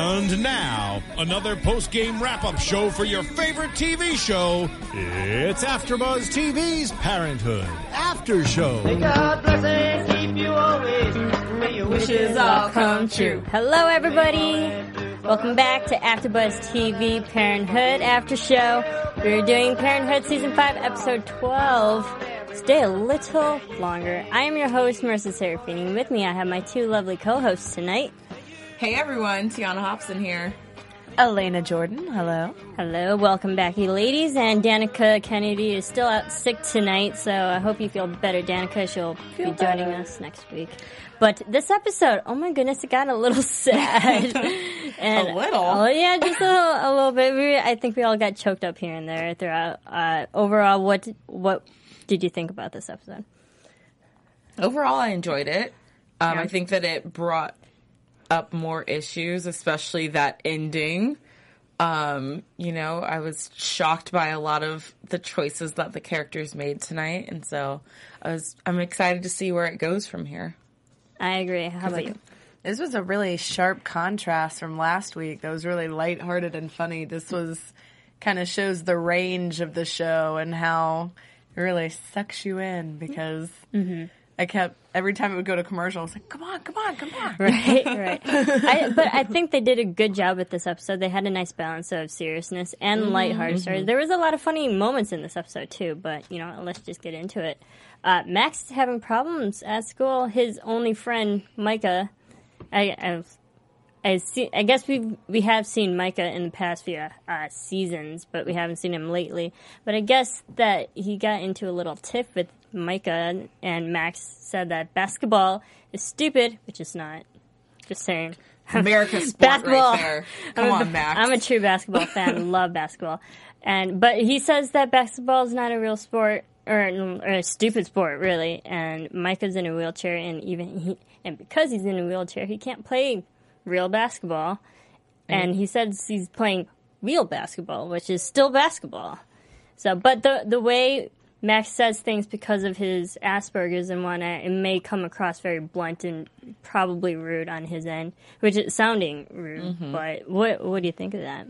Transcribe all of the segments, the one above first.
And now, another post-game wrap-up show for your favorite TV show. It's AfterBuzz TV's Parenthood After Show. May God bless and keep you always. May your wishes all come true. Hello, everybody. Welcome back to AfterBuzz TV Parenthood After Show. We're doing Parenthood Season 5, Episode 12. Stay a little longer. I am your host, Marissa Serafini. With me, I have my two lovely co-hosts tonight. Hey everyone, Tiana Hobson here. Elena Jordan, hello. Hello, welcome back, you ladies. And Danica Kennedy is still out sick tonight, so I hope you feel better, Danica. She'll be joining us next week. But this episode, oh my goodness, it got a little sad. and, A little? Oh yeah, just a little, a little bit. We, I think we all got choked up here and there throughout. Uh, overall, what what did you think about this episode? Overall, I enjoyed it. Um, Yeah. I think that it brought up more issues, especially that ending. Um, you know, I was shocked by a lot of the choices that the characters made tonight, and so I was I'm excited to see where it goes from here. I agree. How about you? This was a really sharp contrast from last week. That was really lighthearted and funny. This was kind of shows the range of the show and how it really sucks you in because I kept every time it would go to commercial, like, "Come on, come on, come on!" Right, right. I, but I think they did a good job with this episode. They had a nice balance of seriousness and lighthearted stories. There was a lot of funny moments in this episode too. But you know, let's just get into it. Uh, Max is having problems at school. His only friend, Micah, I, I, I, see, I guess we we have seen Micah in the past few uh, seasons, but we haven't seen him lately. But I guess that he got into a little tiff with Micah, and Max said that basketball is stupid, which is not. Just saying. America's sport basketball. right there. Come I'm a- on, Max. I'm a true basketball fan. love basketball, and but he says that basketball is not a real sport or, or a stupid sport, really. And Micah's in a wheelchair, and even he, and because he's in a wheelchair, he can't play real basketball. And he says he's playing real basketball, which is still basketball. So, but the the way Max says things because of his Asperger's and whatnot, it may come across very blunt and probably rude on his end, which is sounding rude. Mm-hmm. But what what do you think of that?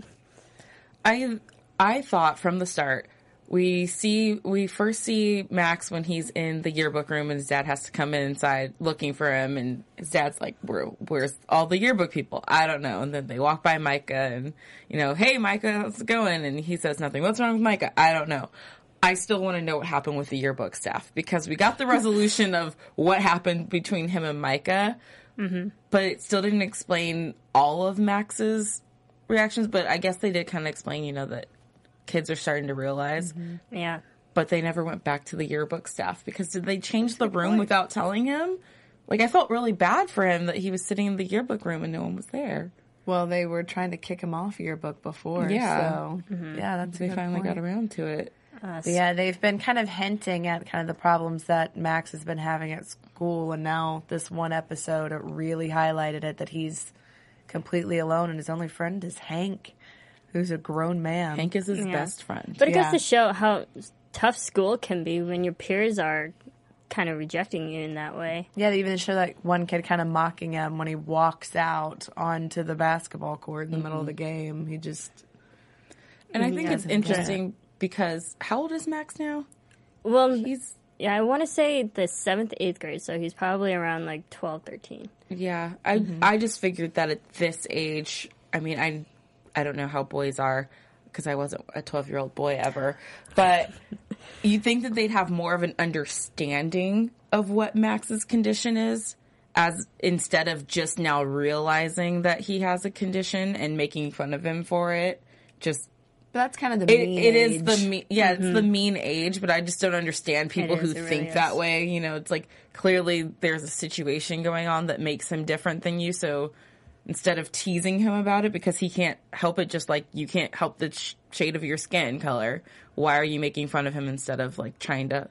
I I thought from the start we see we first see Max when he's in the yearbook room and his dad has to come in inside looking for him and his dad's like Where, where's all the yearbook people? I don't know. And then they walk by Micah and you know hey Micah how's it going? And he says nothing. What's wrong with Micah? I don't know I still want to know what happened with the yearbook staff because we got the resolution of what happened between him and Micah mm-hmm. but it still didn't explain all of Max's reactions. But I guess they did kind of explain, you know, that kids are starting to realize. Mm-hmm. Yeah. But they never went back to the yearbook staff because did they change the room without telling him? Like I felt really bad for him that he was sitting in the yearbook room and no one was there. Well, they were trying to kick him off yearbook before, Yeah. So mm-hmm. yeah, that's good finally point. got around to it. But yeah, they've been kind of hinting at kind of the problems that Max has been having at school, and now this one episode it really highlighted it that he's completely alone, and his only friend is Hank, who's a grown man. Hank is his Yeah. best friend. But it goes to show how tough school can be when your peers are kind of rejecting you in that way. Yeah, they even show like one kid kind of mocking him when he walks out onto the basketball court in the middle of the mm-hmm. game. He just and I think it's Yeah. interesting because how old is Max now? Well, He's yeah, I want to say the seventh, eighth grade, so he's probably around like 12, 13. Yeah, I mm-hmm. I just figured that at this age, I mean, I I don't know how boys are because I wasn't a 12 year old boy ever, but you think that they'd have more of an understanding of what Max's condition is as instead of just now realizing that he has a condition and making fun of him for it. Just That's kind of the It, mean it is age. the me- yeah, it's the mm-hmm. mean age, but I just don't understand people It who is, it really think is. that way. You know, it's like clearly there's a situation going on that makes him different than you. So instead of teasing him about it because he can't help it, just like you can't help the sh- shade of your skin color, why are you making fun of him instead of like trying to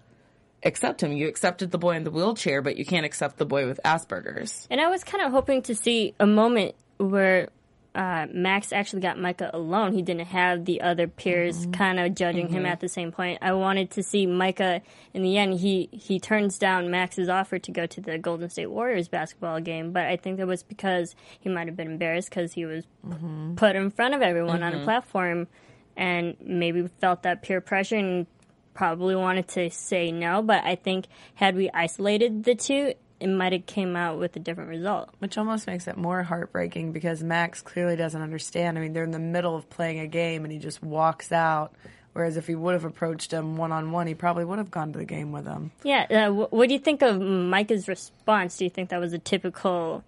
accept him? You accepted the boy in the wheelchair, but you can't accept the boy with Asperger's. And I was kind of hoping to see a moment where uh, Max actually got Micah alone. He didn't have the other peers mm-hmm. kind of judging him mm-hmm. at the same point. I wanted to see Micah in the end. He he turns down Max's offer to go to the Golden State Warriors basketball game, but I think that was because he might have been embarrassed because he was mm-hmm. put in front of everyone on a platform, and maybe felt that peer pressure and probably wanted to say no. But I think had we isolated the two, it might have came out with a different result. Which almost makes it more heartbreaking because Max clearly doesn't understand. I mean, they're in the middle of playing a game and he just walks out. Whereas if he would have approached him one on one, he probably would have gone to the game with him. Yeah. Uh, wh- what do you think of Micah's response? Do you think that was a typical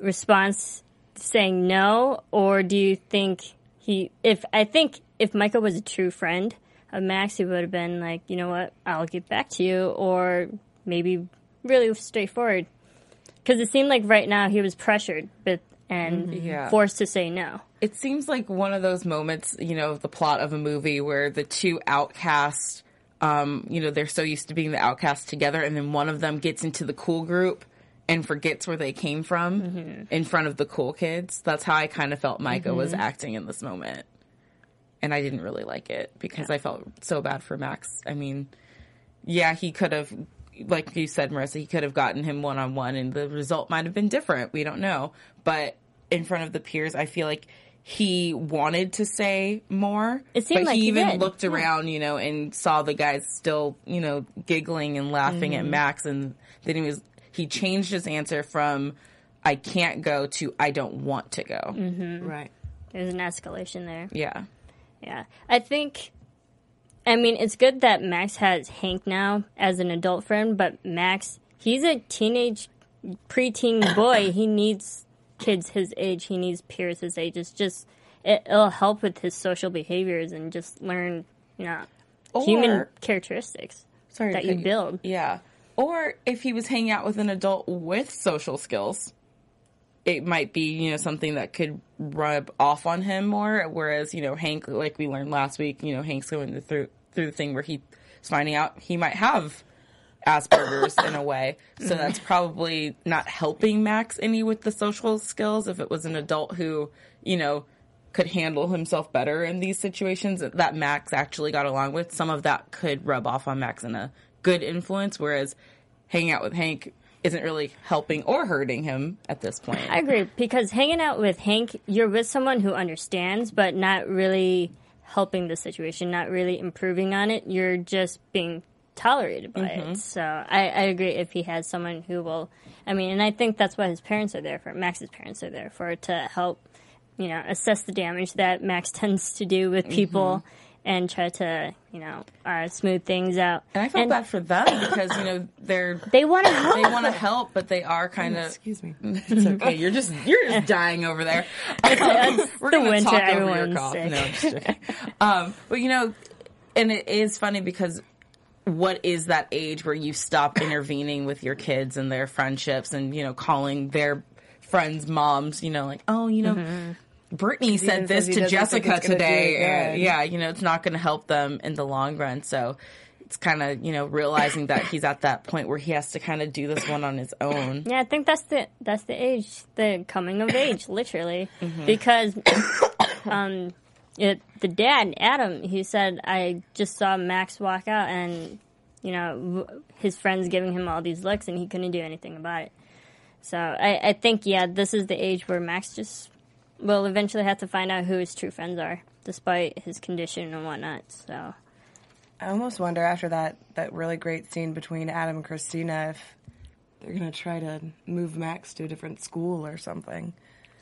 response saying no, or do you think he? If I think if Micah was a true friend of Max, he would have been like, you know what, I'll get back to you, or maybe really straightforward. Because it seemed like right now he was pressured, but and mm-hmm. Yeah. forced to say no. it seems like one of those moments, you know, the plot of a movie where the two outcasts, um, you know, they're so used to being the outcasts together, and then one of them gets into the cool group and forgets where they came from mm-hmm. in front of the cool kids. That's how I kind of felt Micah was mm-hmm. acting in this moment. And I didn't really like it because I felt so bad for Max. I mean, yeah, he could have, like you said, Marissa, he could have gotten him one on one, and the result might have been different. We don't know. But in front of the peers, I feel like he wanted to say more. It seemed but like he he even did. looked around, you know, and saw the guys still, you know, giggling and laughing Mm-hmm. at Max, and then he was he changed his answer from "I can't go" to "I don't want to go." Mm-hmm. Right. There's an escalation there. Yeah. Yeah. I think I mean it's good that Max has Hank now as an adult friend, but Max he's a teenage preteen boy. he needs kids his age, he needs peers his age. It's just it, it'll help with his social behaviors and just learn, you know, human characteristics Sorry that you build. Yeah. Or if he was hanging out with an adult with social skills, it might be, you know, something that could rub off on him more. Whereas, you know, Hank, like we learned last week, you know, Hank's going through through the thing where he's finding out he might have Asperger's in a way. So that's probably not helping Max any with the social skills. If it was an adult who, you know, could handle himself better in these situations that Max actually got along with, some of that could rub off on Max in a good influence, whereas hanging out with Hank isn't really helping or hurting him at this point. I agree because hanging out with Hank, you're with someone who understands, but not really helping the situation, not really improving on it. You're just being tolerated by Mm-hmm. it. So I, I agree if he has someone who will. I mean, and I think that's what his parents are there for. Max's parents are there for to help, you know, assess the damage that Max tends to do with people. Mm-hmm. And try to, you know, uh, smooth things out. and I felt bad for them because, you know, they're They want to help. they want to help, but they are kind of. Excuse me. It's okay. You're just you're just dying over there. We're the gonna winter, talk over your cough. sick. No, I'm just joking. um, but you know, and it is funny because what is that age where you stop intervening with your kids and their friendships and you know calling their friends' moms? You know, like oh, you know. Brittany said this to Jessica it's gonna do today. it Uh, yeah, you know, it's not going to help them in the long run. So it's kind of, you know, realizing that he's at that point where he has to kind of do this one on his own. Yeah, I think that's the that's the age, the coming of age, literally, Mm-hmm. because um, it, the dad Adam he said I just saw Max walk out and you know his friends giving him all these looks and he couldn't do anything about it. So I, I think yeah, this is the age where Max just will eventually have to find out who his true friends are, despite his condition and whatnot. So I almost wonder after that that really great scene between Adam and Christina if they're gonna try to move Max to a different school or something.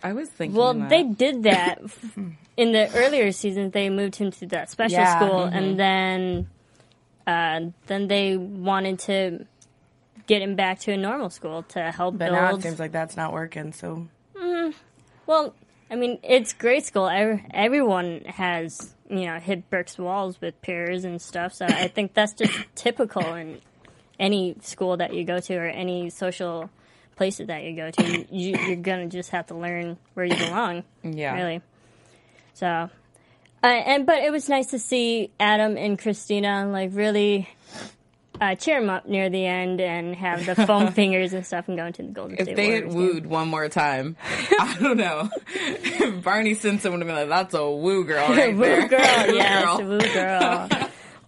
I was thinking. Well, that. they did that in the earlier seasons. They moved him to that special Yeah, school, and then uh, then they wanted to get him back to a normal school to help But now it seems like that's not working. So well, I mean, it's grade school. Every, everyone has you know hit bricks walls with peers and stuff. So I think that's just typical in any school that you go to or any social places that you go to. You, you're gonna just have to learn where you belong. Yeah. really. So, uh, and but it was nice to see Adam and Christina like really. Uh, cheer him up near the end and have the foam fingers and stuff and go into the Golden If State they had Warriors game. wooed one more time, I don't know. Barney Stinson would have been like, "That's a woo girl right woo there." girl, yes, woo girl.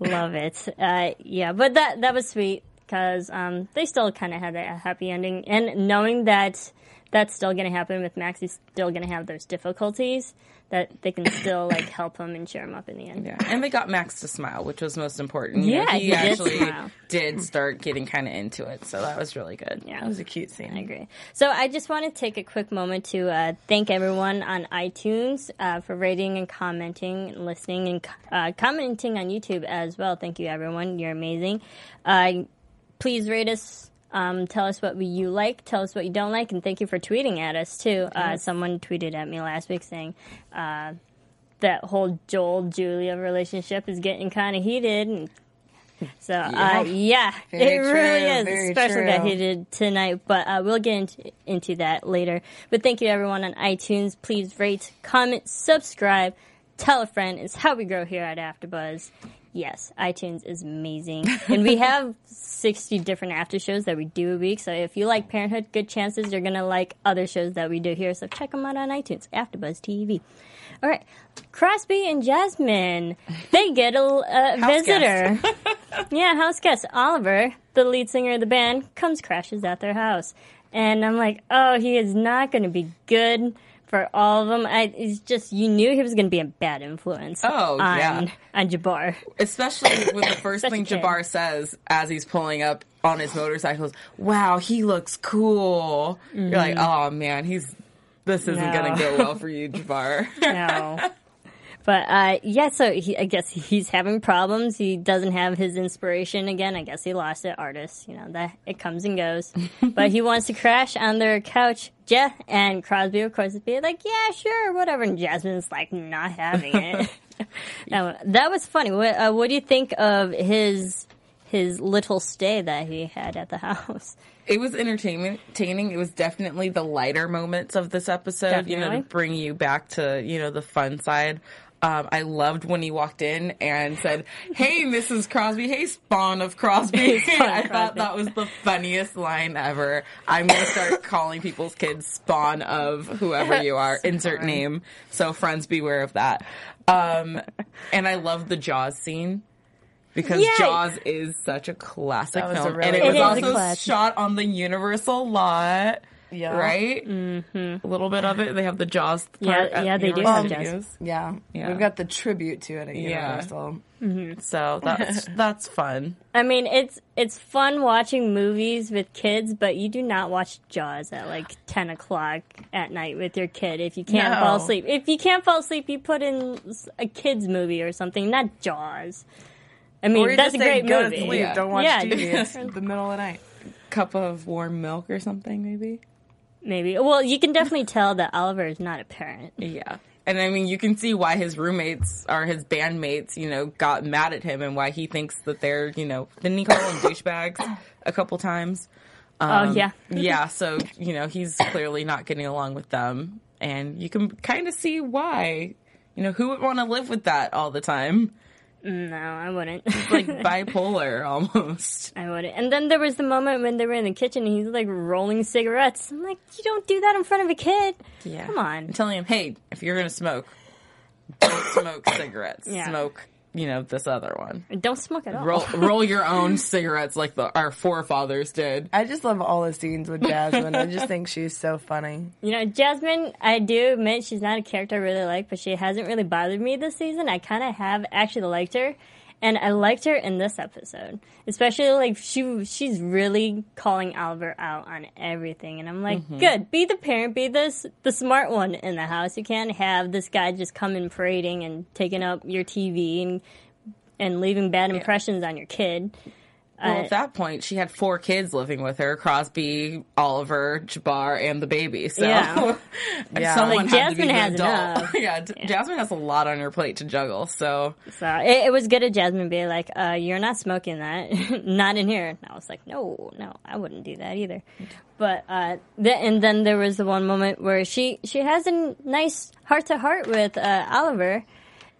Love it. Uh, yeah, but that that was sweet because um, they still kind of had a happy ending, and knowing that that's still going to happen with Max, he's still going to have those difficulties. That they can still like help him and cheer him up in the end. Yeah, and they got Max to smile, which was most important. You know, Yeah, he, he did actually smile. did start getting kind of into it, so that was really good. Yeah. it was a cute scene. I agree. So I just want to take a quick moment to uh, thank everyone on iTunes uh, for rating and commenting, and listening, and uh, commenting on YouTube as well. Thank you, everyone. You're amazing. Uh, please rate us. Um, tell us what you like. Tell us what you don't like, and thank you for tweeting at us too. Uh, someone tweeted at me last week saying uh, that whole Joel Julia relationship is getting kind of heated, and so uh, yeah, it really true, is. very Especially true. heated tonight, but uh, we'll get into, into that later. But thank you everyone on iTunes. Please rate, comment, subscribe, tell a friend. It's how we grow here at AfterBuzz. Yes, iTunes is amazing, and we have sixty different after shows that we do a week. So if you like Parenthood, good chances you're gonna like other shows that we do here. So check them out on iTunes, AfterBuzz TV. All right, Crosby and Jasmine, they get a, a visitor. Yeah, house guest Oliver, the lead singer of the band, comes crashes at their house, and I'm like, oh, he is not going to be good for all of them. I, it's just you knew he was going to be a bad influence. Oh, on, yeah. on Jabbar. Especially with the first thing. Jabbar says as he's pulling up on his motorcycle is, "Wow, he looks cool." You're like, "Oh man, he's this isn't Mm-hmm. No. gonna go well for you, Jabbar." No. But uh, yeah, so he, I guess he's having problems. He doesn't have his inspiration again. I guess he lost it. Artists, you know, that it comes and goes. but he wants to crash on their couch. Yeah, and Crosby, of course, is being like, "Yeah, sure, whatever." And Jasmine's like, "Not having it." now, that was funny. What, uh, what do you think of his his little stay that he had at the house? it was entertainment entertaining. It was definitely the lighter moments of this episode, you know, to bring you back to, you know, the fun side. Um, I loved when he walked in and said, Hey, Mrs. Crosby. Hey, Spawn of Crosby. Spawn I of thought that was the funniest line ever. I'm going to start calling people's kids Spawn of whoever you are. Insert name. So friends beware of that. Um, and I love the Jaws scene. Because Yeah. Jaws is such a classic was a film, really and it was It is a also shot on the Universal lot, Yeah. right? Mm-hmm. A little bit of it. They have the Jaws. Yeah, part at yeah, they do have Jaws. Yeah. Yeah. We've got the tribute to it at Yeah. Universal. So that's that's fun. I mean, it's it's fun watching movies with kids, but you do not watch Jaws at like ten o'clock at night with your kid if you can't No. fall asleep. If you can't fall asleep, you put in a kids movie or something, not Jaws. I mean, Or that's just a great go movie. to sleep. Yeah. Don't watch Yeah. TV. It's the middle of the night. Cup of warm milk or something, maybe. Maybe. Well, you can definitely tell that Oliver is not a parent. Yeah. And I mean, you can see why his roommates or his bandmates, you know, got mad at him and why he thinks that they're, you know, didn't he call them douchebags a couple times? oh um, yeah. yeah, so you know he's clearly not getting along with them, and you can kind of see why. You know, who would want to live with that all the time? No, I wouldn't. Like bipolar almost. I wouldn't. And then there was the moment when they were in the kitchen and he's like rolling cigarettes. I'm like, you don't do that in front of a kid. Yeah, Come on. I'm telling him, hey, if you're gonna smoke, don't smoke cigarettes. Yeah. Smoke, you know, this other one. Don't smoke at all. Roll, roll your own cigarettes like the our forefathers did. I just love all the scenes with Jasmine. I just think she's so funny. You know, Jasmine, I do admit she's not a character I really like, but she hasn't really bothered me this season. I kind of have actually liked her, and I liked her in this episode, especially like she she's really calling Albert out on everything, and I'm like, mm-hmm. good, be the parent, be this the smart one in the house. You can't have this guy just coming parading and taking up your TV and and leaving bad impressions on your kid. Well, Uh, at that point, she had four kids living with her: Crosby, Oliver, Jabbar, and the baby. So, Yeah. Yeah. someone Like, had to Jasmine the has adult. enough. yeah, Jasmine has a lot on her plate to juggle. So, So it, it was good of Jasmine being like, uh, "You're not smoking that, not in here." And I was like, "No, no, I wouldn't do that either." But uh, th- and then there was the one moment where she she has a nice heart to heart with uh, Oliver,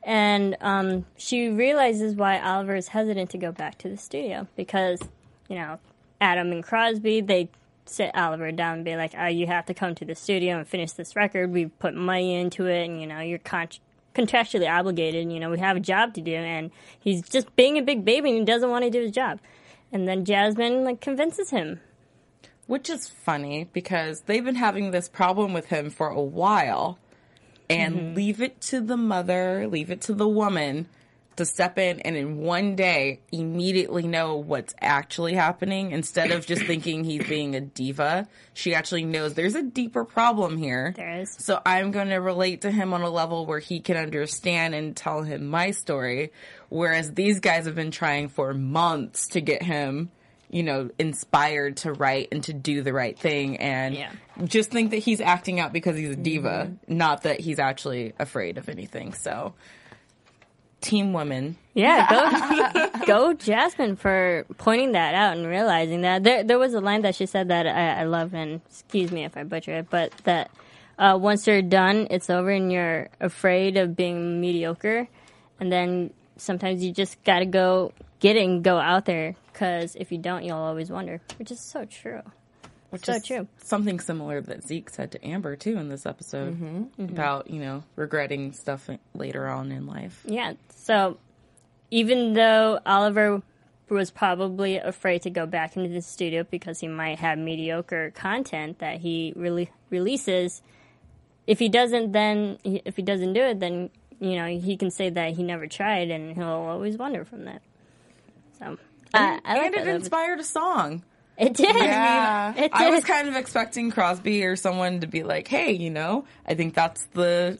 and um, she realizes why Oliver is hesitant to go back to the studio because you know Adam and Crosby they sit Oliver down and be like, oh, "You have to come to the studio and finish this record. We've put money into it, and you know you're con- contractually obligated. And, You know we have a job to do." And he's just being a big baby and he doesn't want to do his job. And then Jasmine like convinces him. which is funny because they've been having this problem with him for a while, and Mm-hmm. leave it to the mother, leave it to the woman to step in and in one day immediately know what's actually happening instead of just thinking he's being a diva. She actually knows there's a deeper problem here. There is. So I'm going to relate to him on a level where he can understand and tell him my story. Whereas these guys have been trying for months to get him, you know, inspired to write and to do the right thing and Yeah. just think that he's acting out because he's a diva, not that he's actually afraid of anything. So team women. Yeah, go go Jasmine for pointing that out and realizing that. There there was a line that she said that I, I love and excuse me if I butcher it, but that uh, once you're done, it's over and you're afraid of being mediocre, and then sometimes you just got to go get it and go out there because if you don't, you'll always wonder, which is so true. Which So is true. Something similar that Zeke said to Amber too in this episode Mm-hmm. about, you know, regretting stuff later on in life. Yeah. So even though Oliver was probably afraid to go back into the studio because he might have mediocre content that he really releases, if he doesn't, then if he doesn't do it, then you know he can say that he never tried, and he'll always wonder from that. So I, I like and that. it though. inspired a song. It did. Yeah. It did. I was kind of expecting Crosby or someone to be like, "Hey, you know, I think that's the.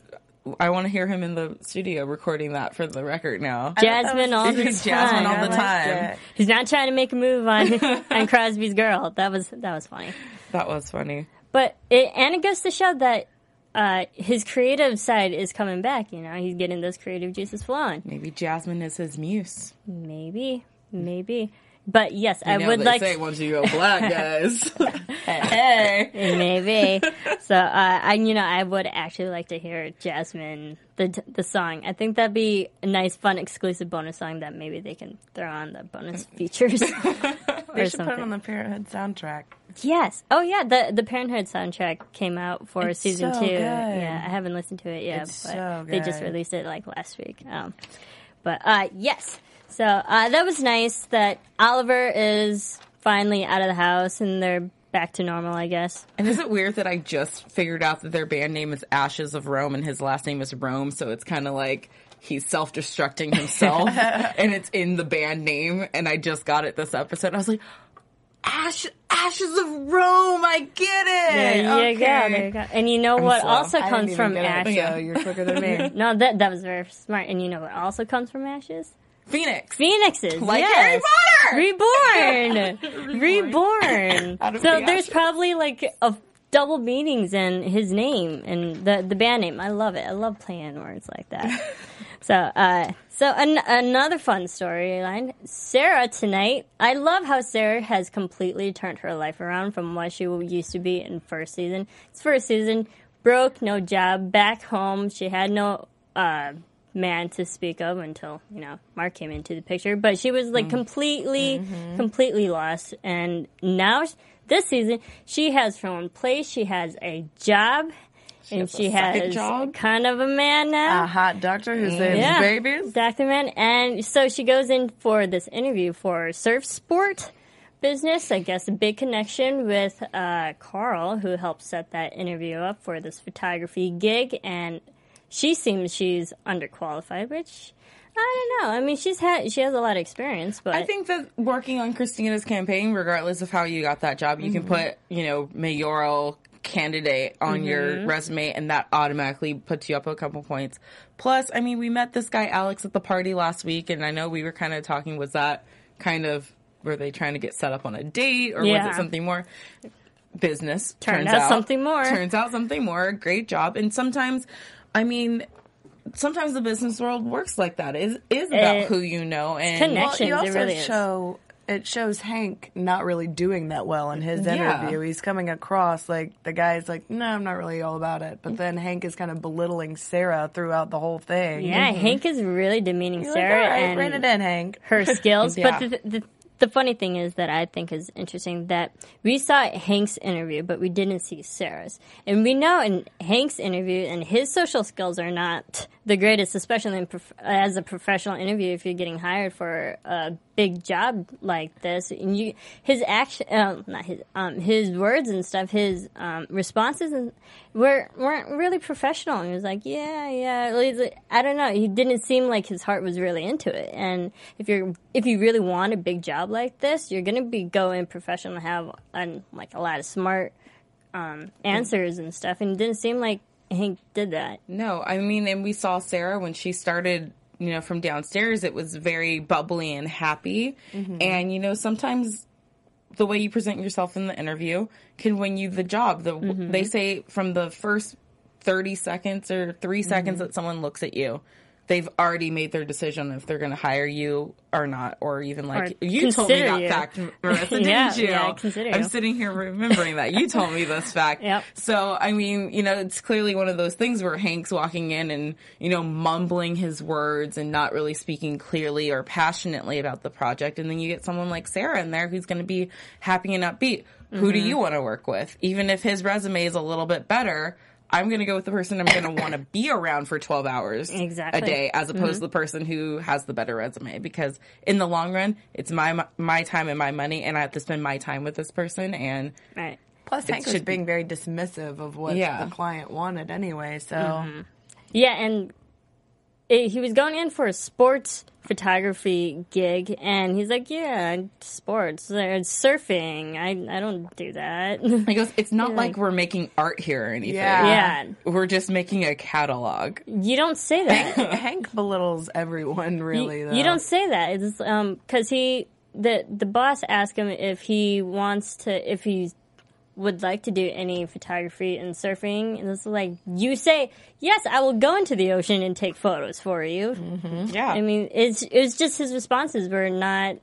I want to hear him in the studio recording that for the record now." Jasmine all the time. Jasmine all the time. He's not trying to make a move on on Crosby's girl. That was that was funny. That was funny. But it, and it goes to show that uh, his creative side is coming back. You know, he's getting those creative juices flowing. Maybe Jasmine is his muse. Maybe, maybe. But yes, I You know, would they like say once you go black, guys. hey, maybe. so uh, I, you know, I would actually like to hear Jasmine the the song. I think that'd be a nice, fun, exclusive bonus song that maybe they can throw on the bonus features. They should put it on the Parenthood soundtrack. Yes. Oh yeah. The the Parenthood soundtrack came out for It's season so two. good. Yeah, I haven't listened to it yet, It's but so they just released it like last week. Um, but uh, yes. So uh, that was nice that Oliver is finally out of the house and they're back to normal. I guess. And is it weird that I just figured out that their band name is Ashes of Rome and his last name is Rome? So it's kind of like he's self destructing himself and it's in the band name. And I just got it this episode. I was like, Ash, Ashes of Rome, I get it. There you okay. go. There you go. And you know what slow. also I comes from even get it, ashes. so you're quicker than me. No, that that was very smart. And you know what also comes from ashes? Phoenix. Phoenixes, Like yes. Harry Potter! reborn, reborn. Out So the there's probably like a double meanings in his name and the the band name. I love it. I love playing words like that. so, uh, so an- another fun storyline. Sarah tonight. I love how Sarah has completely turned her life around from what she used to be in first season. It's first season, broke, no job, back home. She had no. Uh, man to speak of until you know Mark came into the picture. But she was Mm. like completely, Mm-hmm. completely lost. And now sh- this season, she has her own place. She has a job, and has she has job? kind of a man now. A hot doctor who saves Yeah. babies. Dr. Man. And so she goes in for this interview for surf sport business. I guess a big connection with uh, Carl, who helped set that interview up for this photography gig. And she seems she's underqualified, which I don't know. I mean, she's had she has a lot of experience, but I think that working on Christina's campaign, regardless of how you got that job, you can put, you know, mayoral candidate on your mm-hmm. resume and that automatically puts you up a couple points. Plus, I mean, we met this guy Alex at the party last week and I know we were kind of talking was that kind of were they trying to get set up on a date or was it something more business? Turned turns out something more. Turns out something more. Great job. And sometimes, I mean, sometimes the business world works like that. Is is about It- who you know and Connect- Well, you it also really show it shows Hank not really doing that well in his Yeah. interview. He's coming across like the guy's like, no, I'm not really all about it. But then Hank is kind of belittling Sarah throughout the whole thing. Yeah, mm-hmm. Hank is really demeaning You're like, Sarah right, and rein it in, Hank. her skills. Yeah. But the, the the funny thing is that I think is interesting that we saw Hank's interview, but we didn't see Sarah's. And we know in Hank's interview and his social skills are not the greatest, especially in prof- as a professional interview. If you're getting hired for a big job like this, and you his action, um, not his, um, his words and stuff, his um, responses and were weren't really professional. And he was like, yeah, yeah. Like- I don't know. He didn't seem like his heart was really into it. And if you're if you really want a big job like this, you're gonna be going professional, and have um, like a lot of smart um, answers and stuff. And it didn't seem like Hank did that. No, I mean, and we saw Sarah when she started, you know, from downstairs, it was very bubbly and happy. Mm-hmm. And, you know, sometimes the way you present yourself in the interview can win you the job. The, mm-hmm. They say from the first 30 seconds or 3 seconds mm-hmm. that someone looks at you, they've already made their decision if they're going to hire you or not, or even like Or you told me that you. fact, Marissa, didn't you? yeah, consider I'm you. sitting here remembering that you told me this fact. Yep. So, I mean, you know, it's clearly one of those things where Hank's walking in and, you know, mumbling his words and not really speaking clearly or passionately about the project. And then you get someone like Sarah in there who's going to be happy and upbeat. Who do Mm-hmm. you want to work with? Even if his resume is a little bit better, I'm going to go with the person I'm going to want to be around for 12 hours Exactly. a day as opposed to the person who has the better resume because in the long run, it's my my time and my money and I have to spend my time with this person and Right. Plus, Hank was should be- being very dismissive of what Yeah. the client wanted anyway. So Mm-hmm. Yeah, and it, he was going in for a sports photography gig, and he's like, "Yeah, sports, uh, surfing. I I don't do that." He goes, it's not Yeah. like we're making art here or anything. Yeah. yeah, We're just making a catalog. you don't say that. Hank belittles everyone, really. you, though. you don't say that. It's um because he the the boss asked him if he wants to if he would like to do any photography and surfing, and it's like you say, "Yes, I will go into the ocean and take photos for you." Yeah. I mean, it's it was just his responses were not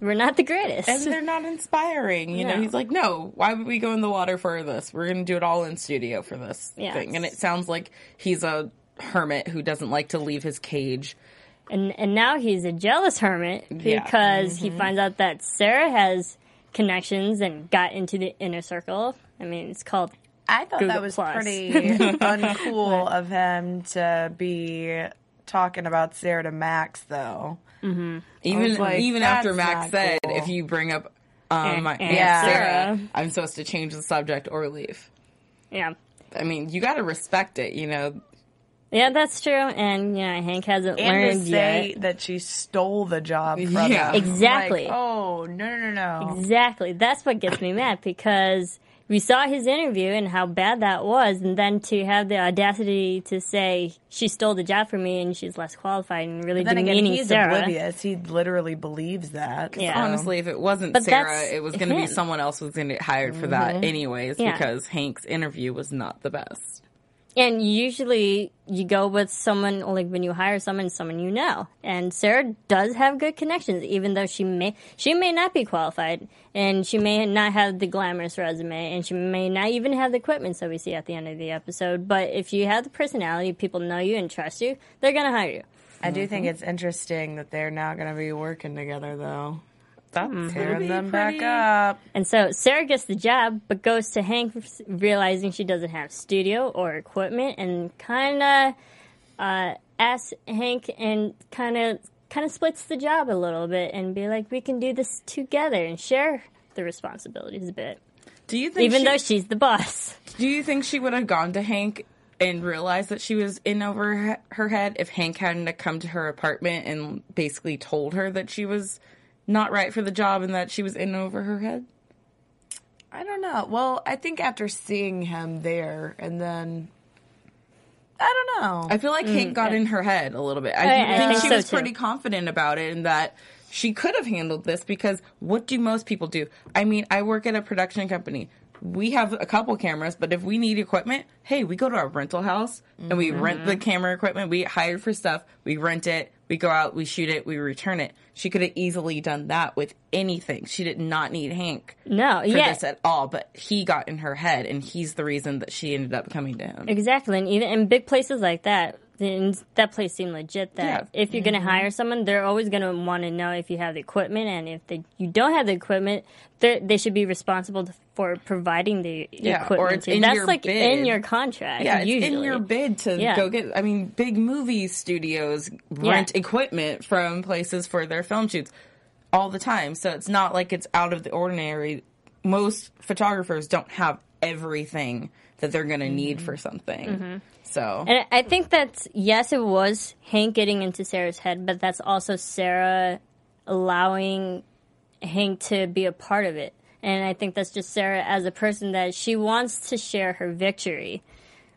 were not the greatest. and they're not inspiring. You know, he's like, no, why would we go in the water for this? We're going to do it all in studio for this Yeah. thing. And it sounds like he's a hermit who doesn't like to leave his cage. and and now he's a jealous hermit Yeah. because Mm-hmm. he finds out that Sarah has connections and got into the inner circle. I mean, it's called I thought Google that was Plus. pretty uncool of him to be talking about Sarah to Max, though. Even like, even after Max said, cool. if you bring up um, Aunt- my Aunt Aunt Yeah. Sarah, Sarah. I'm supposed to change the subject or leave. yeah. I mean, you got to respect it, you know. Yeah, that's true. And yeah, Hank hasn't And learned to say yet. that she stole the job from Yeah. him. Exactly. Like, oh, no, no, no, no. Exactly. That's what gets me mad because we saw his interview and how bad that was, and then to have the audacity to say she stole the job from me and she's less qualified and really Then again, demeaning he's Sarah. oblivious. He literally believes that. Yeah. so. Honestly, if it wasn't But Sarah, it was going to be someone else was going to get hired for that mm-hmm. anyways Yeah. because Hank's interview was not the best. And usually you go with someone like when you hire someone, someone you know. And Sarah does have good connections, even though she may she may not be qualified, and she may not have the glamorous resume, and she may not even have the equipment. So we see at the end of the episode. But if you have the personality, people know you and trust you, they're gonna hire you. I do think mm-hmm. it's interesting that they're now going to be working together, though. That's Mm-hmm. Tearing them back up. And so Sarah gets the job, but goes to Hank realizing she doesn't have studio or equipment, and kind of uh, asks Hank and kind of kind of splits the job a little bit, and be like, "We can do this together and share the responsibilities a bit." Do you think Even she, though she's the boss, do you think she would have gone to Hank and realized that she was in over her head if Hank hadn't come to her apartment and basically told her that she was not right for the job and that she was in over her head? I don't know. Well, I think after seeing him there and then. I don't know. I feel like Hank mm. got in her head a little bit. I, I- I think think she so, was too. pretty confident about it and that she could have handled this because what do most people do? I mean, I work at a production company. We have a couple cameras, but if we need equipment, hey, we go to our rental house and we rent the mm-hmm. camera equipment. We get hired for stuff. We rent it. We go out, we shoot it, we return it. She could have easily done that with anything. She did not need Hank No, for yeah, this at all, but he got in her head and he's the reason that she ended up coming to him. exactly. And even in big places like that, that place seemed legit. That Yeah. if you're going to mm-hmm. hire someone, they're always going to want to know if you have the equipment, and if they, you don't have the equipment, they they should be responsible for providing the Yeah, or equipment. in That's like bid. in your contract. Yeah, in your bid to Yeah. go get. I mean, big movie studios rent Yeah. equipment from places for their film shoots all the time, so it's not like it's out of the ordinary. Most photographers don't have everything that they're going to need mm-hmm. for something. Mm-hmm. So And I think that's yes, it was Hank getting into Sarah's head, but that's also Sarah allowing Hank to be a part of it. And I think that's just Sarah as a person that she wants to share her victory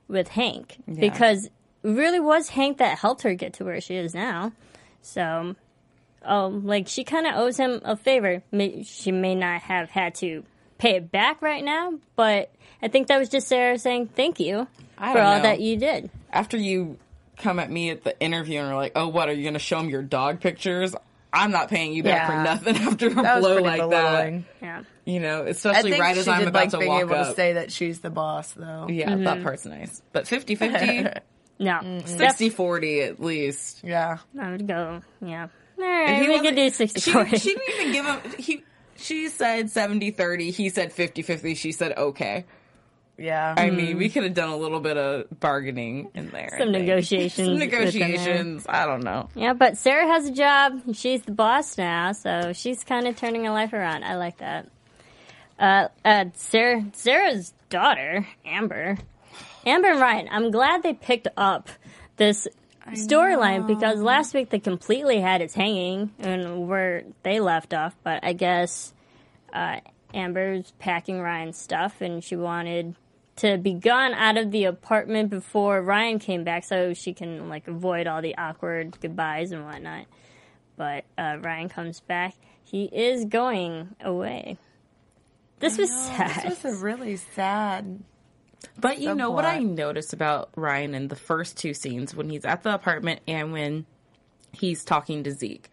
with Hank because really was Hank that helped her get to where she is now. So, um, like she kind of owes him a favor. She may not have had to pay it back right now, but I think that was just Sarah saying thank you for don't all know. that you did. after you come at me at the interview and are like, "Oh, what are you going to show them your dog pictures?" I'm not paying you back for nothing after a That blow pretty like belittling. Yeah. that. You know, especially right as I'm did about like to being walk able up. to say that she's the boss, though. yeah, mm-hmm. that part's nice. But 50-50, No. 60-40 at least. Yeah. I would go, yeah. All And he we wasn't- could do 60 she, 40. she didn't even give him. He she said 70-30, He said 50-50, She said okay. Yeah. I mean, we could have done a little bit of bargaining in there. Some negotiations Some negotiations. I don't know. Yeah, but Sarah has a job. She's the boss now, so she's kind of turning her life around. I like that. Uh, uh, Sarah, Sarah's daughter, Amber, Amber and Ryan. I'm glad they picked up this storyline because last week they completely had it hanging and where they left off. But I guess uh, Amber's packing Ryan's stuff, and she wanted to be gone out of the apartment before Ryan came back, so she can like avoid all the awkward goodbyes and whatnot. But uh, Ryan comes back. He is going away. This was sad. This was a really sad. But you know what I noticed about Ryan in the first two scenes when he's at the apartment and when he's talking to Zeke.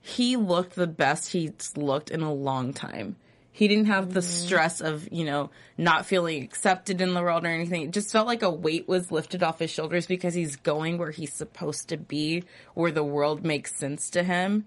He looked the best he's looked in a long time. He didn't have the mm-hmm. stress of, you know, not feeling accepted in the world or anything. It just felt like a weight was lifted off his shoulders because he's going where he's supposed to be, where the world makes sense to him.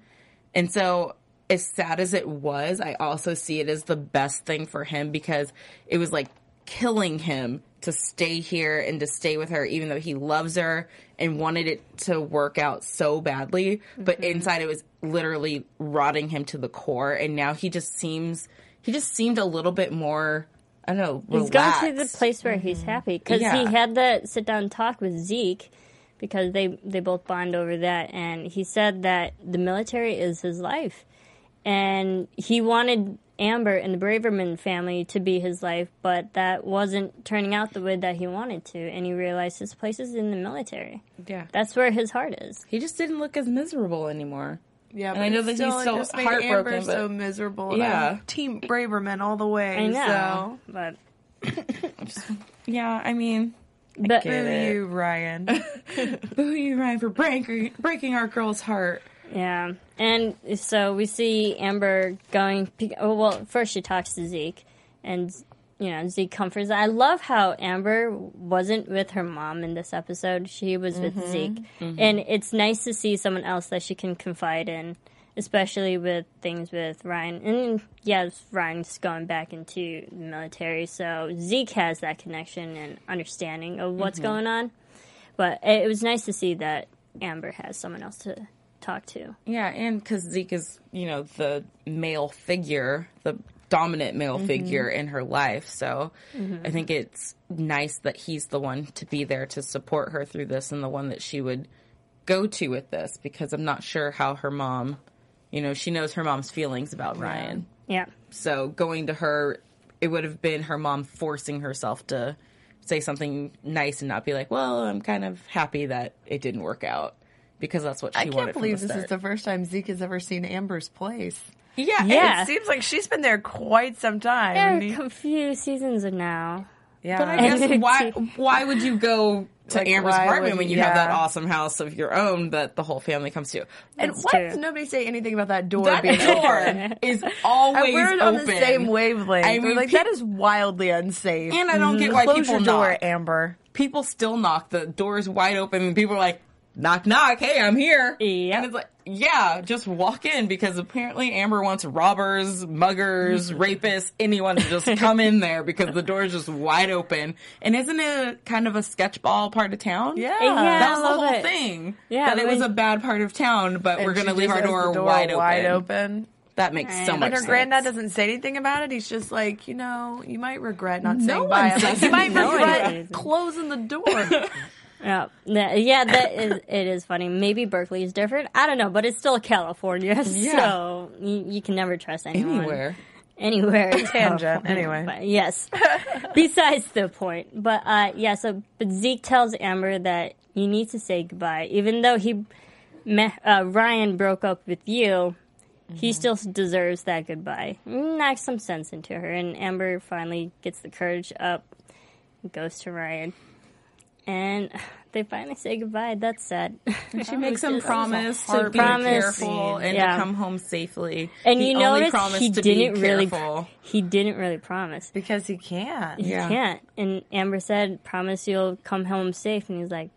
And so, as sad as it was, I also see it as the best thing for him because it was like killing him to stay here and to stay with her, even though he loves her and wanted it to work out so badly. But mm-hmm. inside, it was literally rotting him to the core. And now he just seems, he just seemed a little bit more, I don't know, He's gone to the place where he's mm-hmm. happy because Yeah. he had that sit down talk with Zeke because they they both bond over that, and he said that the military is his life, and he wanted Amber and the Braverman family to be his life, but that wasn't turning out the way that he wanted to, and he realized his place is in the military. Yeah. That's where his heart is. He just didn't look as miserable anymore. Yeah, And I know that still, he's it so just made heartbroken, Amber but- so miserable. Yeah. Yeah, Team Braverman all the way. I know, So. but Yeah, I mean, but get Boo it. you, Ryan. boo you, Ryan, for breaking, breaking our girl's heart. Yeah, and so we see Amber going. Oh well, first she talks to Zeke, and you know Zeke comforts. I love how Amber wasn't with her mom in this episode. She was with mm-hmm. Zeke, mm-hmm. and it's nice to see someone else that she can confide in, especially with things with Ryan. And yes, Ryan's going back into the military, so Zeke has that connection and understanding of what's mm-hmm. going on. But it, it was nice to see that Amber has someone else to talk to. Yeah, and because Zeke is, you know, the male figure, the dominant male mm-hmm. figure in her life. So mm-hmm. I think it's nice that he's the one to be there to support her through this and the one that she would go to with this because I'm not sure how her mom, you know, she knows her mom's feelings about Ryan. Yeah. So going to her, it would have been her mom forcing herself to say something nice and not be like, well, I'm kind of happy that it didn't work out. Because that's what she I wanted. can't from believe the this is the first time Zeke has ever seen Amber's place. yeah, Yeah. It seems like she's been there quite some time. There and he- are a few seasons now. yeah, But I guess why why would you go to Like, Amber's apartment when you have that awesome house of your own that the whole family comes to? and That's why true. does nobody say anything about that door That being open? door is always We're on open. the same wavelength. I We're mean, like pe- that is wildly unsafe. And I don't get mm-hmm. why Close people your door, knock. Amber. People still knock. The door's wide open, and people are like, "Knock, knock! Hey, I'm here." Yep. And it's like, yeah, just walk in because apparently Amber wants robbers, muggers, rapists, anyone to just come in there because the door is just wide open. And isn't it kind of a sketchball part of town? Yeah. Yeah. That was the whole it. thing. Yeah, that it was a bad part of town, but we're gonna leave our door, door wide, wide open. open. That makes so And much And her sense. granddad doesn't say anything about it. He's just like, you know, you might regret not No saying one bye. Like, you might No regret closing the door. Yeah, yeah, that is it is funny. Maybe Berkeley is different. I don't know, but it's still California, Yeah. so you, you can never trust anyone Anywhere. anywhere. Tangent, anyway. But yes. Besides the point, but uh, yeah. So, but Zeke tells Amber that you need to say goodbye, even though he, uh, Ryan broke up with you. He still deserves that goodbye. Knocks some sense into her, and Amber finally gets the courage up, goes to Ryan, and they finally say goodbye. That's sad. She makes him promise to be promise. careful and Yeah. to come home safely. And he you only notice he to didn't really. careful. He didn't really promise. because he can't. He Yeah. can't. And Amber said, "Promise you'll come home safe." And he's like,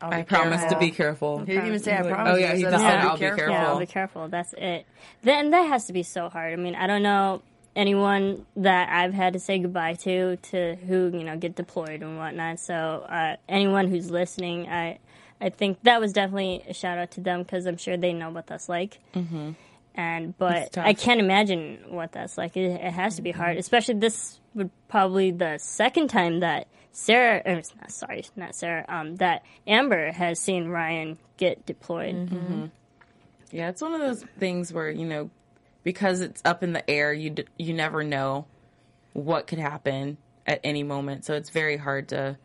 I'll I be promise to be careful. He didn't even say I promise. oh, yeah, he said, just said, I'll "I'll be "Yeah, careful." I'll be careful." That's it. Then that has to be so hard. I mean, I don't know anyone that I've had to say goodbye to to who you know get deployed and whatnot. So uh, anyone who's listening, I I think that was definitely a shout out to them because I'm sure they know what that's like. Mm-hmm. And but. I can't imagine what that's like. It, it has to be hard, especially this would probably the second time that Sarah, or, not, sorry, not Sarah, um, that Amber has seen Ryan get deployed. Yeah, it's one of those things where you know, because it's up in the air, you d- you never know what could happen at any moment. So it's very hard to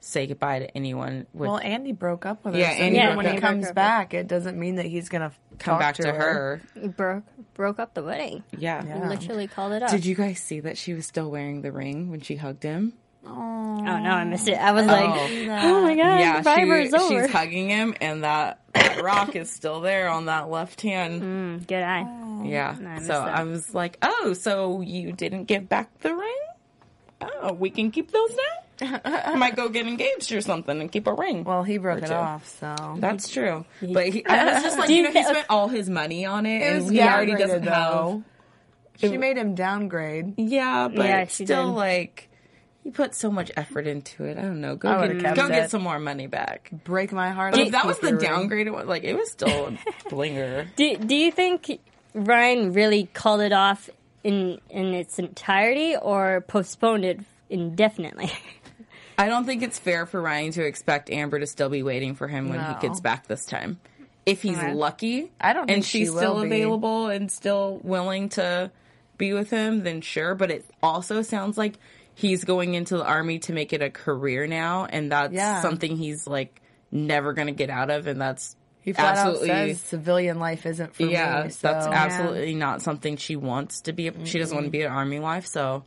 say goodbye to anyone. With Well, Andy broke up with her. Yeah, so Andy even broke when up. he comes broke back, it doesn't mean that he's gonna come back to her. broke broke up the wedding. Yeah. Yeah. Literally called it off. Did you guys see that she was still wearing the ring when she hugged him? Oh no, I missed it. I was like, Oh. oh my god, yeah, the Viber's she, over. she's hugging him, and that, that rock is still there on that left hand. Mm, Good eye. Yeah. I so that. I was like, oh, so you didn't give back the ring? Oh, we can keep those now? I might go get engaged or something and keep a ring. Well, he broke it off, so That's true. But he, I was just like, you you know, he spent all his money on it, it and he already downgraded, doesn't though. have. She made him downgrade. Yeah, but Yeah, still, did. like, he put so much effort into it. I don't know. Go I get, would've go get some more money back. Break my heart. But if that was the your ring. downgraded one, like, it was still a blinger. Do Do you think Ryan really called it off in in its entirety, or postponed it indefinitely? I don't think it's fair for Ryan to expect Amber to still be waiting for him when No. he gets back this time. If he's Okay. lucky, I don't and think she's she will still be. available and still willing to be with him, then sure. But it also sounds like he's going into the army to make it a career now, and that's Yeah. something he's like never going to get out of, and that's He flat absolutely out says civilian life isn't for yeah, me. So. that's absolutely not something she wants to be. She doesn't want to be an army wife. So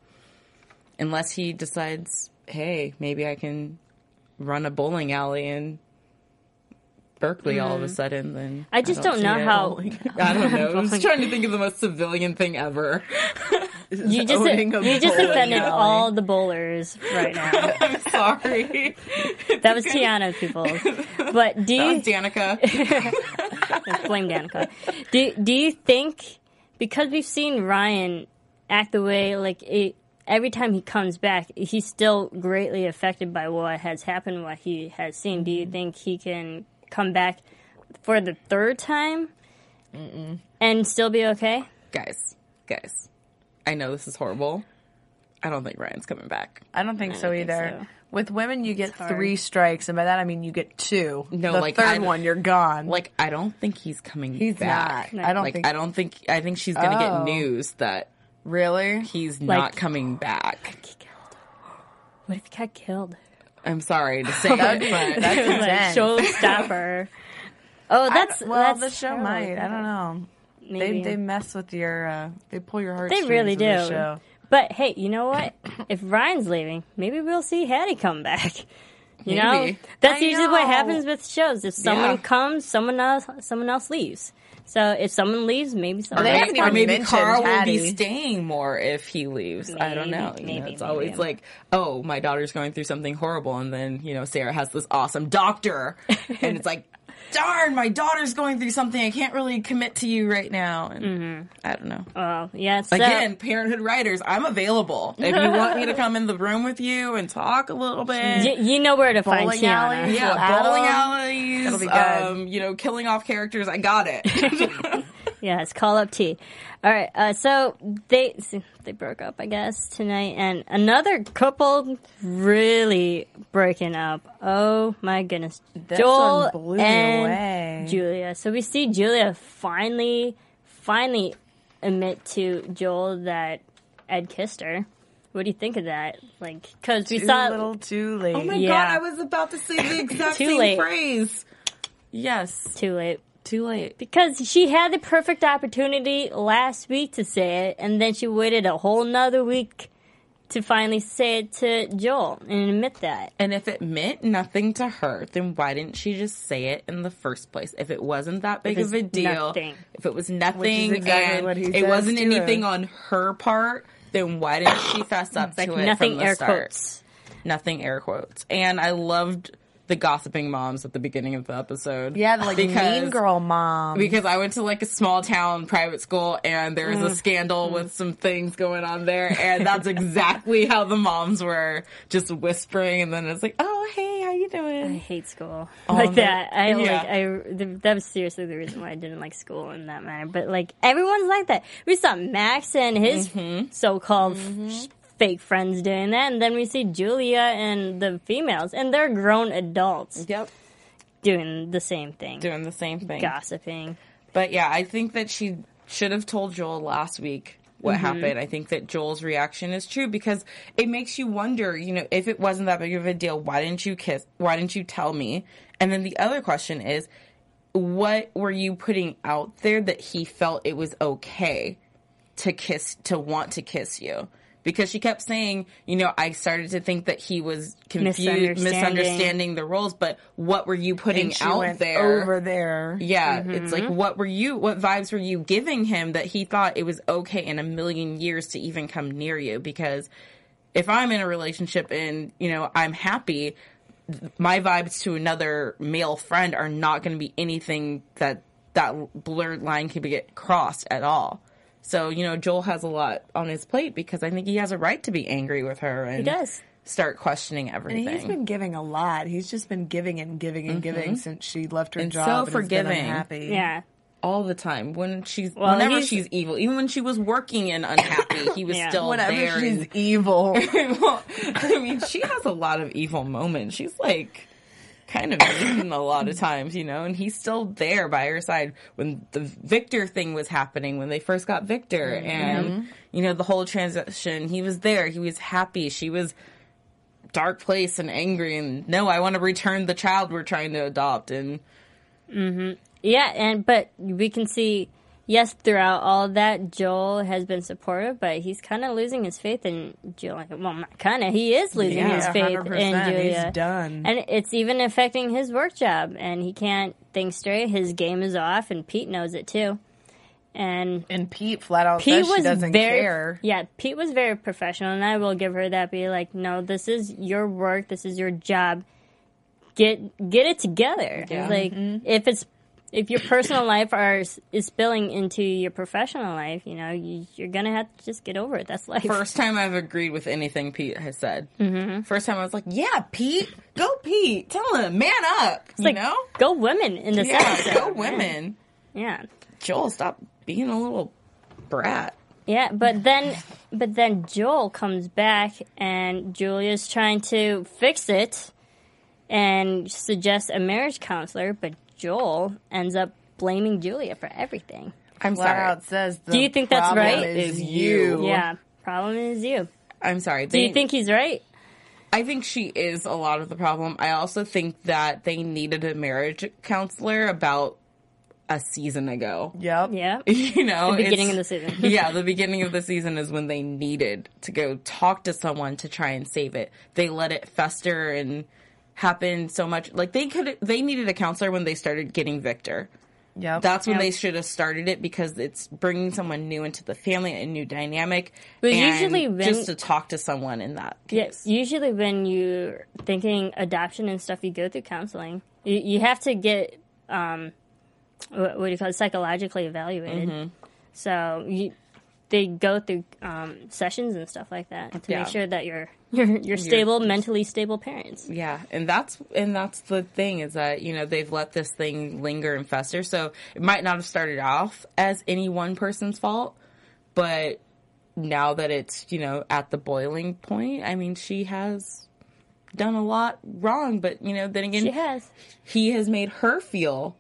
unless he decides, hey, maybe I can run a bowling alley in Berkeley all of a mm-hmm. sudden, then I just don't see know how- I don't know. I was trying to think of the most civilian thing ever. You just you just offended alley. all the bowlers right now. I'm sorry. That was Tiana, people. But do you Danica. blame Danica? Do Do you think because we've seen Ryan act the way like it, every time he comes back, he's still greatly affected by what has happened, what he has seen. Do you mm-hmm. think he can come back for the third time and still be okay? guys, guys. I know this is horrible. I don't think Ryan's coming back. I don't think so think either. so. With women, you get hard. three strikes, and by that I mean you get two. No, the like, third I- one, you're gone. Like, I don't think he's coming he's back. not. I don't like think. I don't think I think she's gonna Oh. get news that really. he's Like- not coming back. What if he got killed? I'm sorry to say it, but That's like intense. showstopper. Oh, that's well, that's the show terrible. might. I don't know. Maybe. They they mess with your. Uh, they pull your heart. They really do. The show. But hey, you know what? if Ryan's leaving, maybe we'll see Haddie come back. You know, that's I usually what happens with shows. If someone Yeah. comes, someone else, someone else leaves. So if someone leaves, maybe someone They else haven't or maybe mentioned Carl will be staying more if he leaves. I don't know. Maybe, You know, maybe, it's always like, oh, my daughter's going through something horrible, and then you know Sarah has this awesome doctor, and it's like, darn, my daughter's going through something. I can't really commit to you right now, and Mm-hmm. I don't know. Well, yeah. So, Again, Parenthood writers, I'm available if you want me to come in the room with you and talk a little bit. y- you know where to find Bowling alley? yeah, bowling alleys, That'll be good. um, you know, killing off characters. I got it. Yes, call up T. All right, uh, so they they broke up, I guess, tonight, and another couple really breaking up. Oh my goodness, This Joel one blew me and away. Julia. So we see Julia finally, finally admit to Joel that Ed kissed her. What do you think of that? Like, because we saw Too saw little, too late. Oh my Yeah. god, I was about to say the exact Too same late. phrase. Yes, too late. Too late. Because she had the perfect opportunity last week to say it, and then she waited a whole nother week to finally say it to Joel and admit that. And if it meant nothing to her, then why didn't she just say it in the first place? If it wasn't that big of a deal, nothing. if it was nothing exactly and it wasn't anything her. on her part, then why didn't she fess up Like to it nothing from the air start? quotes. Nothing air quotes. And I loved the gossiping moms at the beginning of the episode. Yeah, the, like Because- mean girl mom. because I went to like a small town private school and there was a mm. scandal mm. with some things going on there and that's exactly how the moms were just whispering and then it's like, oh hey, how you doing?" I hate school like that. I yeah. like I th- that was seriously the reason why I didn't like school in that manner. But like everyone's like that. We saw Max and his Mm-hmm. so-called mm-hmm. f- fake friends doing that, and then we see Julia and the females, and they're grown adults Yep, doing the same thing, doing the same thing. gossiping. But yeah, I think that she should have told Joel last week what Mm-hmm. happened. I think that Joel's reaction is true because it makes you wonder, you know, if it wasn't that big of a deal, why didn't you kiss? Why didn't you tell me? And then the other question is, what were you putting out there that he felt it was okay to kiss, to want to kiss you? Because she kept saying, you know, I started to think that he was confused, Misunderstanding. misunderstanding the roles, but what were you putting out there? over there. Yeah, Mm-hmm. it's like what were you what vibes were you giving him that he thought it was okay in a million years to even come near you because if I'm in a relationship and, you know, I'm happy, my vibes to another male friend are not going to be anything that that blurred line can be get crossed at all. So, you know, Joel has a lot on his plate because I think he has a right to be angry with her and He does. start questioning And everything. he's been giving a lot. He's just been giving and giving and giving mm-hmm. since she left her And job. so and has been forgiving. unhappy. Yeah. all the time when she's Well, whenever she's evil even when she was working and unhappy he was Yeah. still Whenever there she's and- evil. well, i mean she has a lot of evil moments she's like kind of mean a lot of times you know and he's still there by her side when the victor thing was happening when they first got victor mm-hmm. and you know the whole transition. He was there. He was happy. She was dark place and angry and no i want to return the child we're trying to adopt and mm-hmm. Yeah, and but we can see yes throughout all that Joel has been supportive, but he's kind of losing his faith in Julia. Well, not kind of. He is losing Yeah, his faith 100%. in Julia. He's done. and it's even affecting his work job, and he can't think straight. His game is off, and Pete knows it too. And And Pete flat out Pete was she doesn't very care. yeah. Pete was very professional, and I will give her that. Be like, no, this is your work. This is your job. Get get it together. Yeah. Like mm-hmm. if it's if your personal life are is spilling into your professional life, you know, you, you're gonna have to just get over it. That's life. First time I've agreed with anything Pete has said. Mm-hmm. First time I was like, "Yeah, Pete, go Pete, tell him, man up." It's you like know, go women in this yeah, go women. Yeah. Joel, stop being a little brat. Yeah, but then but then Joel comes back and Julia's trying to fix it and suggests a marriage counselor, but Joel ends up blaming Julia for everything. I'm Flat sorry. out says the Do you think that's right? Is Is you? you. Yeah, problem is you. I'm sorry. Do you think he's right? I think she is a lot of the problem. I also think that they needed a marriage counselor about a season ago. Yep. Yeah. You know, The beginning it's- of the season. yeah, the beginning of the season is when they needed to go talk to someone to try and save it. They let it fester and happen so much. Like they could, they needed a counselor when they started getting Victor. Yep. That's when Yep. they should have started it because it's bringing someone new into the family, a new dynamic. But usually when- just to talk to someone in that Yeah, usually when you're thinking adoption and stuff, you go through counseling. You, you have to get um, what, what do you call it, psychologically evaluated. Mm-hmm. So you, they go through um, sessions and stuff like that to Yeah. make sure that you're you're, you're stable, mentally stable parents. Yeah, and that's and that's the thing is that you know they've let this thing linger and fester. So it might not have started off as any one person's fault, but now that it's you know at the boiling point, I mean she has done a lot wrong. But you know then again, She has. he has made her feel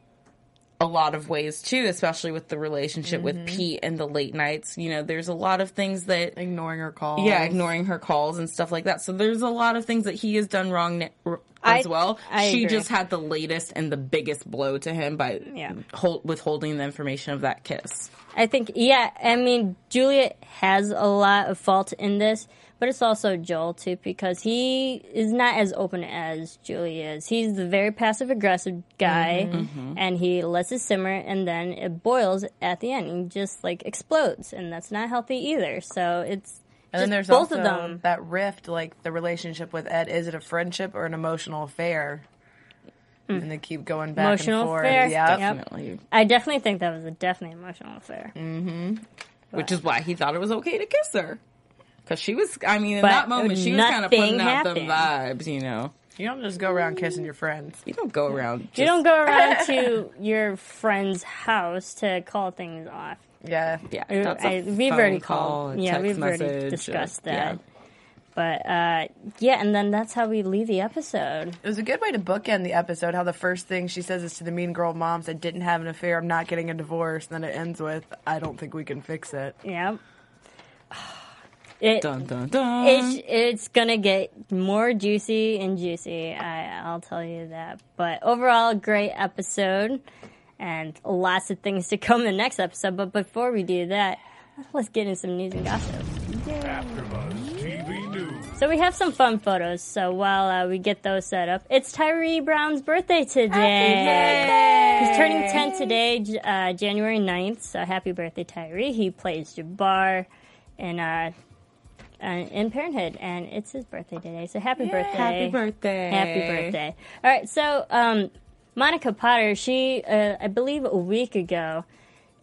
a lot of ways too, especially with the relationship with mm-hmm. Pete and the late nights. You know, there's a lot of things that Ignoring her calls. yeah, ignoring her calls and stuff like that. So there's a lot of things that he has done wrong r- I- as well. I she agree. just had the latest and the biggest blow to him by Yeah. hold, withholding the information of that kiss. I think, yeah, I mean, Juliet has a lot of fault in this, but it's also Joel too, because he is not as open as Julie is. He's the very passive aggressive guy, mm-hmm. Mm-hmm. and he lets it simmer, and then it boils at the end and just like explodes, and that's not healthy either. So it's And then there's both also of them. that rift, like the relationship with Ed. Is it a friendship or an emotional affair? Hmm. And they keep going back. Emotional and forth. affair. Yeah. Yep. Definitely. I definitely think that was a definitely emotional affair. Mm-hmm. Which is why he thought it was okay to kiss her. Because she was, I mean, in But that moment, she was kind of nothing putting out them happened. vibes, you know. You don't just go around kissing your friends. You don't go around. Just, You don't go around to your friend's house to call things off. Yeah. Yeah, I- that's a I- we've phone already called. a Yeah, text we've already discussed that. But uh, yeah, and then that's how we leave the episode. It was a good way to bookend the episode. How the first thing she says is to the mean girl moms, I didn't have an affair, I'm not getting a divorce. And then it ends with, I don't think we can fix it. Yeah. It, Dun, dun, dun. it's, it's gonna get more juicy and juicy. I, I'll tell you that. But overall, great episode, and lots of things to come in the next episode. But before we do that, let's get in some news and gossip. AfterBuzz TV News. So we have some fun photos. So while uh, we get those set up, it's Tyree Brown's birthday today. He's turning 10 today, uh, January 9th. So happy birthday, Tyree. He plays Jabbar in, uh, uh, in Parenthood, and it's his birthday today. So happy birthday. Happy birthday. Happy birthday. All right, so um, Monica Potter, she, uh, I believe a week ago,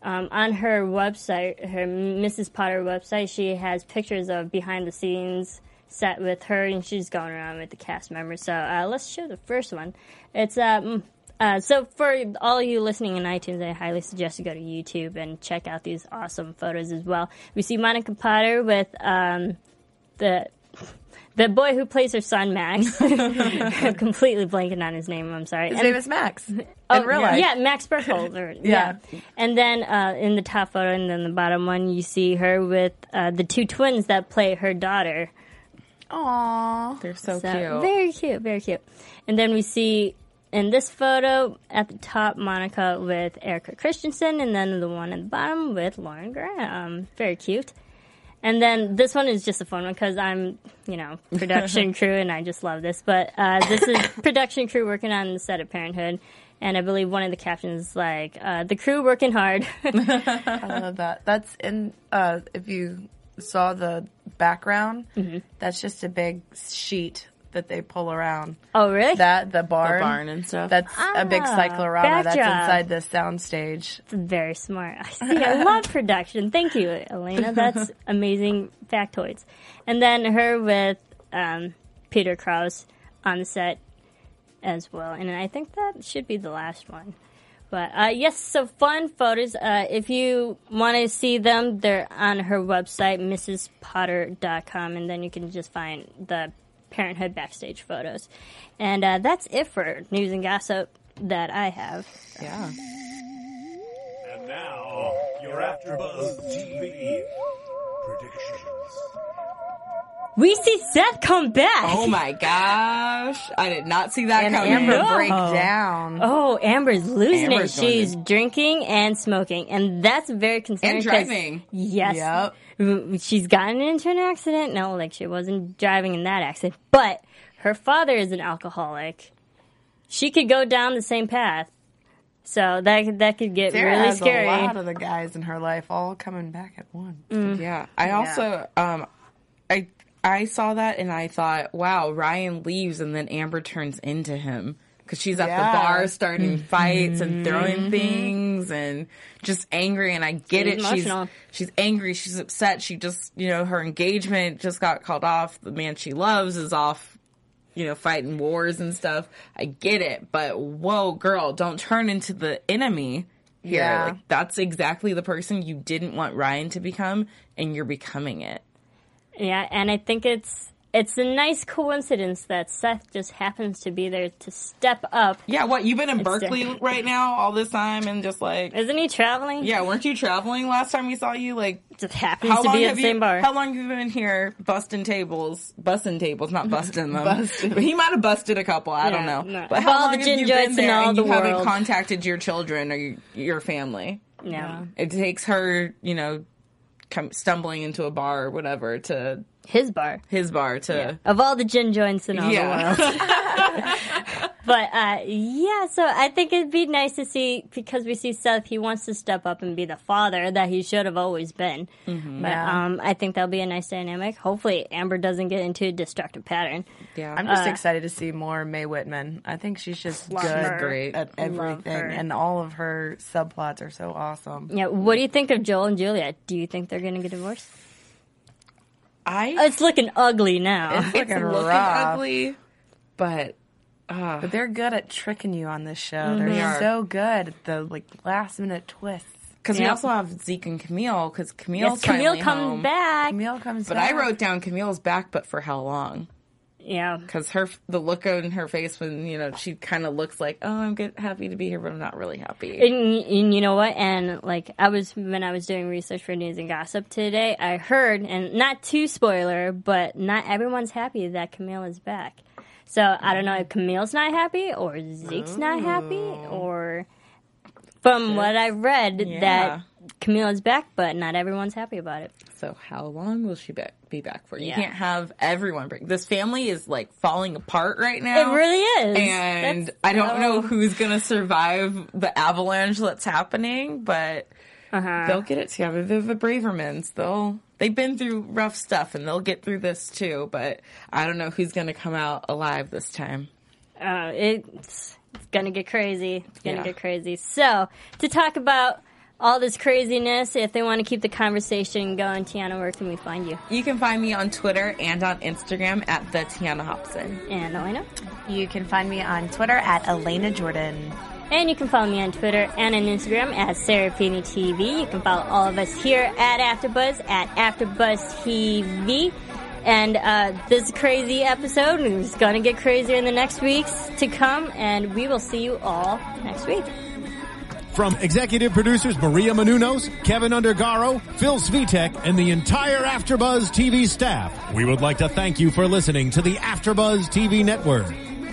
um, on her website, her Mrs. Potter website, she has pictures of behind the scenes set with her, and she's going around with the cast members. So uh, let's show the first one. It's um. Uh, so for all you listening in iTunes, I highly suggest you go to YouTube and check out these awesome photos as well. We see Monica Potter with um, the the boy who plays her son Max. I'm completely blanking on his name. I'm sorry. His And- name is Max. In Oh, real life. Yeah, Max Burkholder. yeah. Yeah. And then uh, in the top photo and then the bottom one, you see her with uh, the two twins that play her daughter. Aww. They're so, So, cute. Very cute, very cute. And then we see in this photo at the top Monica with Erika Christensen, and then the one at the bottom with Lauren Graham. Very cute. And then this one is just a fun one because I'm, you know, production crew and I just love this. But uh, this is production crew working on the set of Parenthood. And I believe one of the captions is like, uh, the crew working hard. I love that. That's in, uh, if you saw the background, Mm-hmm. that's just a big sheet that they pull around. oh, really? That, the barn. the barn and stuff. That's a big Ah, cyclorama that's inside the soundstage. It's Very smart. I see. I love production. Thank you, Elena. That's amazing factoids. And then her with um, Peter Krause on the set as well. And I think that should be the last one. But uh, yes, so fun photos. Uh, if you want to see them, they're on her website, mrspotter.com, and then you can just find the Parenthood backstage photos. And uh, that's it for news and gossip that I have. yeah. And now, your AfterBuzz TV predictions. We see Seth come back. Oh my gosh. I did not see that And coming. Amber No. break down. Oh, Amber's losing Amber's it. She's to- drinking and smoking, and that's very concerning. And 'cause- driving. Yes. Yep. Mm, She's gotten into an accident. No, like she wasn't driving in that accident, but her father is an alcoholic. She could go down the same path, so that that could get Sarah really has scary. a lot of the guys in her life all coming back at once. Yeah. I also um I I saw that and I thought, wow, Ryan leaves and then Amber turns into him because she's at Yeah. the bar starting mm-hmm. fights and throwing things and just angry. And I get She's it. emotional. She's she's angry. She's upset. She just you know her engagement just got called off. The man she loves is off. You know, fighting wars and stuff. I get it, but whoa, girl, don't turn into the enemy here. Yeah. Like that's exactly the person you didn't want Ryan to become, and you're becoming it. Yeah, and I think it's it's a nice coincidence that Seth just happens to be there to step up. Yeah, what you've been in Berkeley right now all this time, and just like Isn't he traveling? yeah, weren't you traveling last time we saw you? Like just happens how to long be at the you? same bar. How long have you been here busting tables, busting tables, not busting them. Busting. But he might have busted a couple. I don't Yeah, know. no. But how all long the have you been there all and the you haven't world. contacted your children or your, your family? no, It takes her, you know, come stumbling into a bar or whatever to his bar. his bar to Of all the gin joints in all Yeah. the world. but uh, yeah, so I think it'd be nice to see because we see Seth. He wants to step up and be the father that he should have always been. Mm-hmm. But Yeah. um, I think that'll be a nice dynamic. Hopefully, Amber doesn't get into a destructive pattern. yeah. I'm just excited to see more Mae Whitman. I think she's just good her. great. at everything, and all of her subplots are so awesome. Yeah, what do you think of Joel and Juliet? Do you think they're going to get divorced? I It's looking ugly now. it's looking looking rough. ugly, but uh, But they're good at tricking you on this show. They're They are. so good at the like last minute twists. because we also have Zeke and Camille because Camille's yes, Camille comes home. back. Camille comes But back. I wrote down Camille's back, but for how long? Yeah, Because her the look on her face when you know she kind of looks like, oh, I'm good, happy to be here, but I'm not really happy. And, and you know what? And like I was when I was doing research for news and gossip today, I heard, and not too spoiler, but not everyone's happy that Camille is back. So I don't know if Camille's not happy or Zeke's not happy, or from what I've read Yeah. that Camille is back, but not everyone's happy about it. So how long will she be, be back for? You Yeah. can't have everyone break. This family is like falling apart right now. It really is. and That's I don't know who's gonna survive the avalanche that's happening, but Uh-huh. they'll get it together. They're the Bravermans. They'll they've been through rough stuff and they'll get through this too. But I don't know who's gonna come out alive this time. Uh, it's, it's gonna get crazy. It's gonna Yeah. get crazy. So, to talk about all this craziness, if they want to keep the conversation going, Tiana, where can we find you? You can find me on Twitter and on Instagram at the Tiana Hobson. And Elena? You can find me on Twitter at Elena Jordan. And you can follow me on Twitter and on Instagram at Serafini TV. You can follow all of us here at AfterBuzz at AfterBuzz TV. And uh, this crazy episode is going to get crazier in the next weeks to come, and we will see you all next week. From executive producers Maria Menounos, Kevin Undergaro, Phil Svitek, and the entire AfterBuzz TV staff, we would like to thank you for listening to the AfterBuzz TV network.